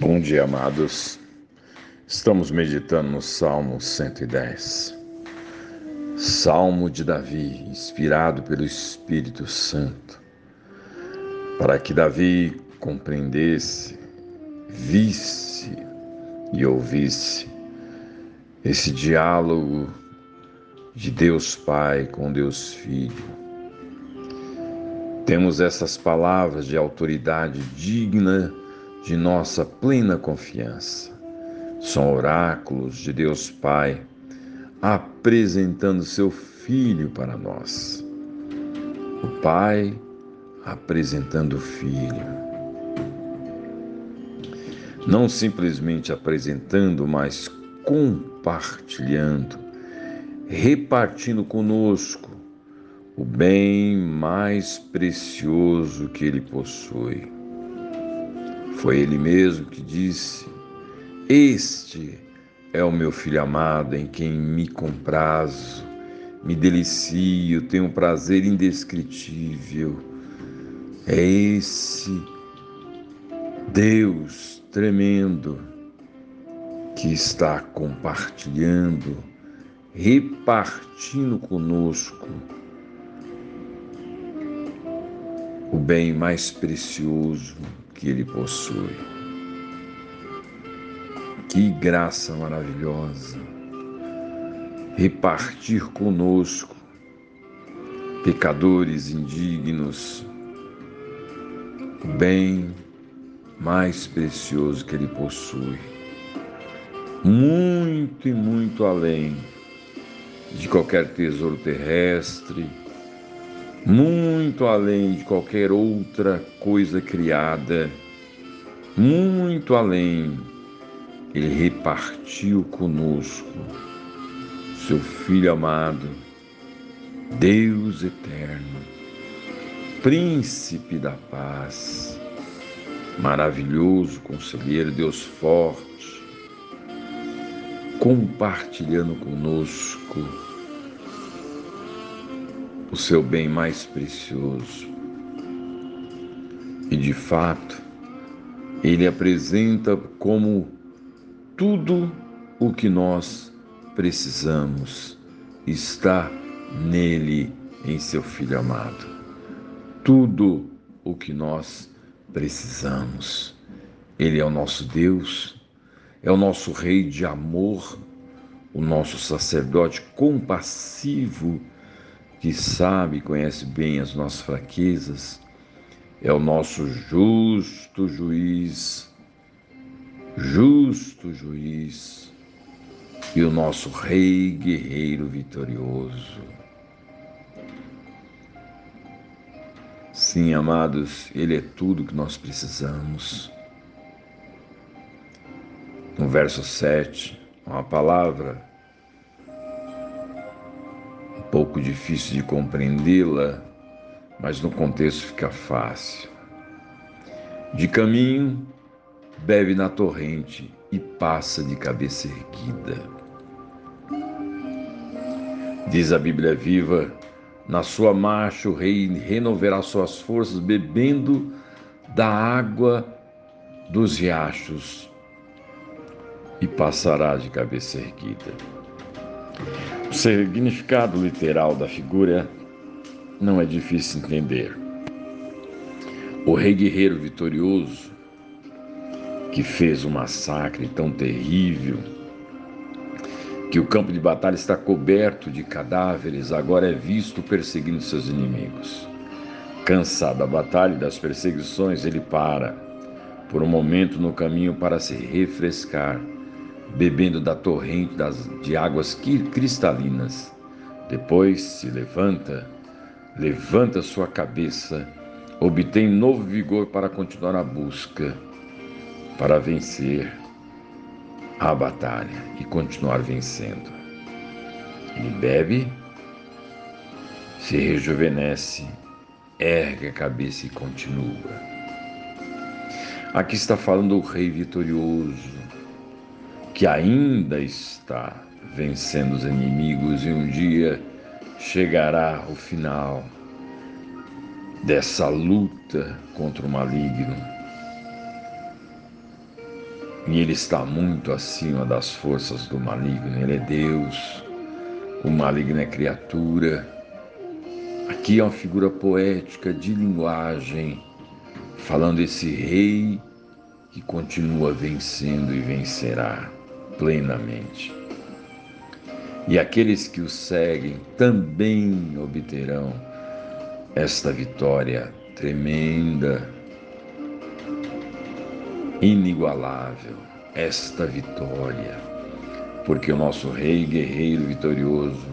Bom dia, amados. Estamos meditando no Salmo 110. Salmo de Davi, inspirado pelo Espírito Santo, para que Davi compreendesse, visse e ouvisse esse diálogo de Deus Pai com Deus Filho. Temos essas palavras de autoridade digna de nossa plena confiança. São oráculos de Deus Pai apresentando seu Filho para nós. O Pai apresentando o Filho. Não simplesmente apresentando, mas compartilhando, repartindo conosco o bem mais precioso que ele possui foi ele mesmo que disse: Este é o meu filho amado em quem me comprazo, me delicio, tenho um prazer indescritível. É esse Deus tremendo que está compartilhando, repartindo conosco o bem mais precioso que ele possui. Que graça maravilhosa repartir conosco, pecadores indignos, o bem mais precioso que ele possui. Muito e muito além de qualquer tesouro terrestre, muito além de qualquer outra coisa criada, muito além, ele repartiu conosco, seu Filho amado, Deus eterno, Príncipe da paz, maravilhoso conselheiro, Deus forte, compartilhando conosco o seu bem mais precioso. E de fato, ele apresenta como tudo o que nós precisamos está nele, em seu Filho amado. Tudo o que nós precisamos. Ele é o nosso Deus, é o nosso Rei de amor, o nosso sacerdote compassivo que sabe e conhece bem as nossas fraquezas, é o nosso justo juiz, justo juiz e o nosso rei guerreiro vitorioso. Sim, amados, Ele é tudo que nós precisamos. No verso 7, uma palavra pouco difícil de compreendê-la, mas no contexto fica fácil. De caminho, bebe na torrente e passa de cabeça erguida. Diz a Bíblia viva: na sua marcha o rei renoverá suas forças, bebendo da água dos riachos e passará de cabeça erguida. O significado literal da figura não é difícil entender. O rei guerreiro vitorioso, que fez um massacre tão terrível, que o campo de batalha está coberto de cadáveres, agora é visto perseguindo seus inimigos. Cansado da batalha e das perseguições, ele para, por um momento no caminho para se refrescar bebendo da torrente das, de águas cristalinas. Depois se levanta, levanta sua cabeça, obtém novo vigor para continuar a busca, para vencer a batalha e continuar vencendo. Ele bebe, se rejuvenesce, ergue a cabeça e continua. Aqui está falando o Rei vitorioso, que ainda está vencendo os inimigos e um dia chegará o final dessa luta contra o maligno. E ele está muito acima das forças do maligno. Ele é Deus, o maligno é criatura. Aqui é uma figura poética de linguagem, falando esse rei que continua vencendo e vencerá plenamente. E aqueles que o seguem também obterão esta vitória tremenda, inigualável, esta vitória, porque o nosso Rei guerreiro vitorioso,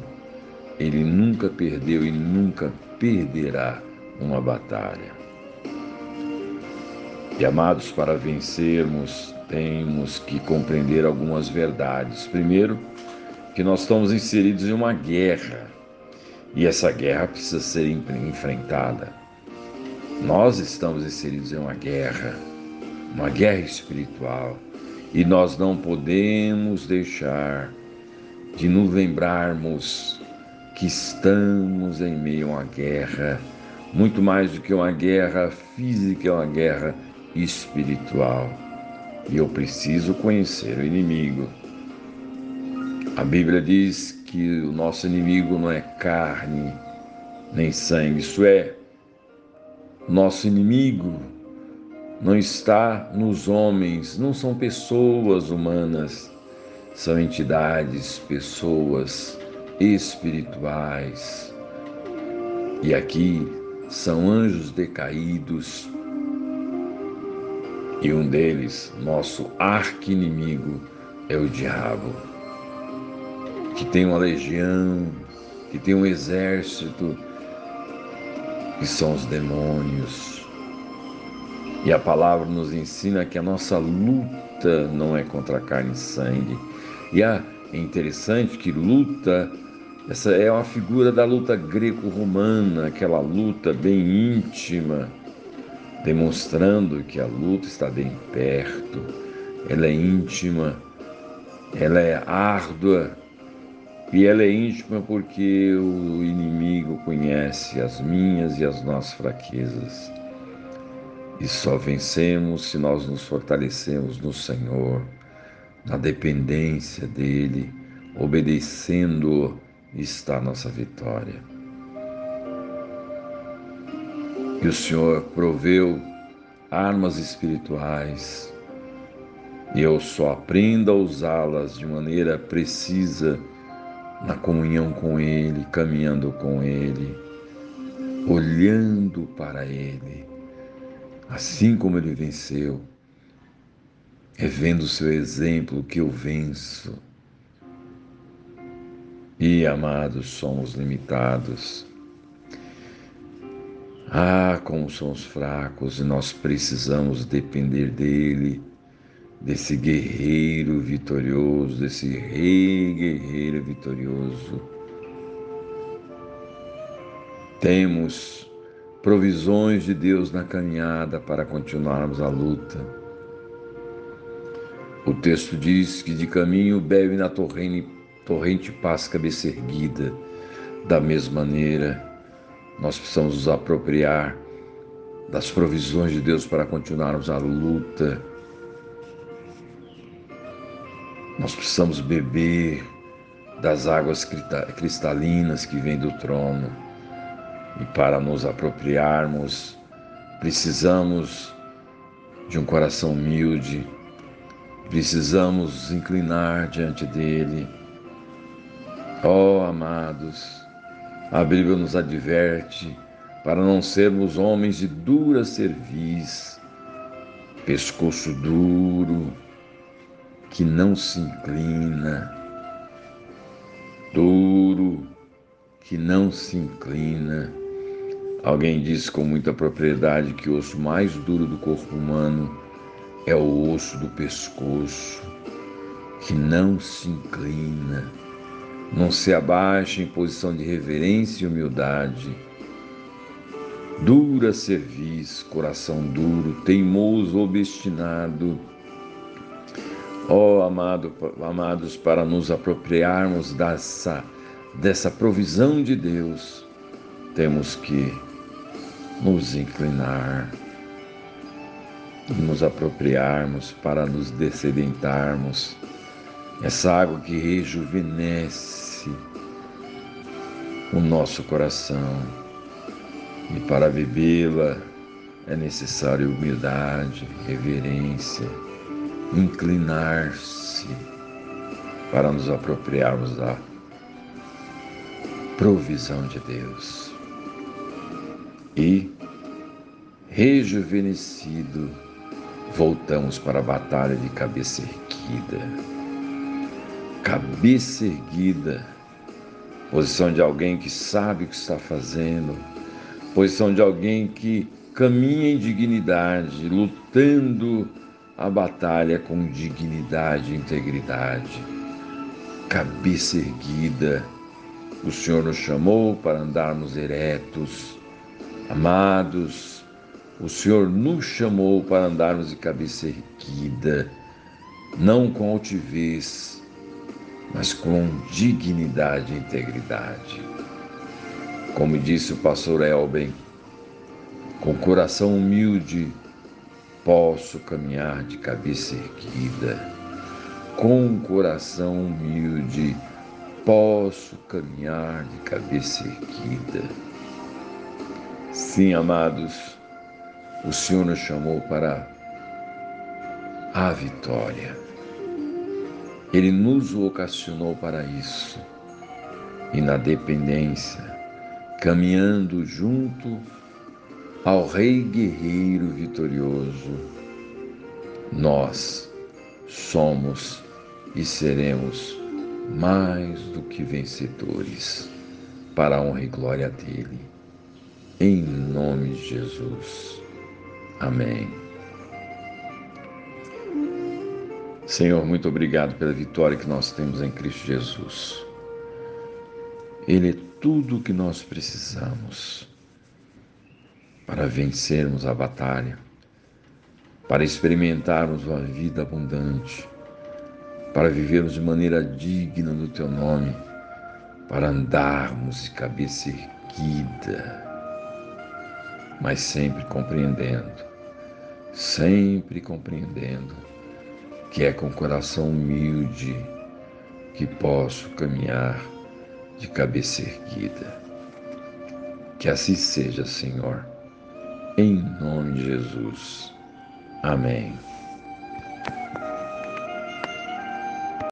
ele nunca perdeu e nunca perderá uma batalha. E amados, para vencermos, temos que compreender algumas verdades. Primeiro, que nós estamos inseridos em uma guerra e essa guerra precisa ser enfrentada. Nós estamos inseridos em uma guerra, uma guerra espiritual, e nós não podemos deixar de nos lembrarmos que estamos em meio a uma guerra, muito mais do que uma guerra física, é uma guerra espiritual. E eu preciso conhecer o inimigo. A Bíblia diz que o nosso inimigo não é carne nem sangue, isso é, nosso inimigo não está nos homens, não são pessoas humanas, são entidades, pessoas espirituais. E aqui são anjos decaídos e um deles, nosso arqui-inimigo, é o diabo, que tem uma legião, que tem um exército, que são os demônios. E a palavra nos ensina que a nossa luta não é contra carne e sangue. E é interessante que luta, essa é uma figura da luta greco-romana, aquela luta bem íntima demonstrando que a luta está bem perto, ela é íntima, ela é árdua e ela é íntima porque o inimigo conhece as minhas e as nossas fraquezas. E só vencemos se nós nos fortalecemos no Senhor, na dependência dEle, obedecendo está a nossa vitória. Que o Senhor proveu armas espirituais e eu só aprendo a usá-las de maneira precisa na comunhão com Ele, caminhando com Ele, olhando para Ele, assim como Ele venceu, é vendo o seu exemplo que eu venço. E amados, somos limitados ah, como somos fracos e nós precisamos depender dele, desse guerreiro vitorioso, desse rei guerreiro vitorioso. Temos provisões de Deus na caminhada para continuarmos a luta. O texto diz que de caminho bebe na torrente, torrente paz cabeça erguida. Da mesma maneira, nós precisamos nos apropriar das provisões de Deus para continuarmos a luta. Nós precisamos beber das águas cristalinas que vêm do trono. E para nos apropriarmos, precisamos de um coração humilde, precisamos inclinar diante dele. Ó oh, amados, a Bíblia nos adverte para não sermos homens de dura cerviz, pescoço duro, que não se inclina, duro, que não se inclina. Alguém disse com muita propriedade que o osso mais duro do corpo humano é o osso do pescoço, que não se inclina não se abaixe em posição de reverência e humildade. Dura cerviz, coração duro, teimoso, obstinado. Ó oh, amado, amados, para nos apropriarmos dessa, dessa provisão de Deus, temos que nos inclinar, nos apropriarmos para nos descedentarmos. Essa água que rejuvenesce o nosso coração. E para bebê-la é necessário humildade, reverência, inclinar-se para nos apropriarmos da provisão de Deus. E, rejuvenescido, voltamos para a batalha de cabeça erguida. Cabeça erguida, posição de alguém que sabe o que está fazendo, posição de alguém que caminha em dignidade, lutando a batalha com dignidade e integridade. Cabeça erguida, o Senhor nos chamou para andarmos eretos, Amados, o Senhor nos chamou para andarmos de cabeça erguida, não com altivez, mas com dignidade e integridade. Como disse o pastor Elben, com coração humilde posso caminhar de cabeça erguida. Com coração humilde posso caminhar de cabeça erguida. Sim, amados, o Senhor nos chamou para a vitória. Ele nos vocacionou para isso. E na dependência, caminhando junto ao Rei Guerreiro Vitorioso, nós somos e seremos mais do que vencedores para a honra e glória dele em nome de Jesus. Amém. Senhor, muito obrigado pela vitória que nós temos em Cristo Jesus. Ele é tudo o que nós precisamos para vencermos a batalha, para experimentarmos uma vida abundante, para vivermos de maneira digna do Teu nome, para andarmos de cabeça erguida mas sempre compreendendo, sempre compreendendo que é com coração humilde que posso caminhar de cabeça erguida. Que assim seja, Senhor, em nome de Jesus. Amém.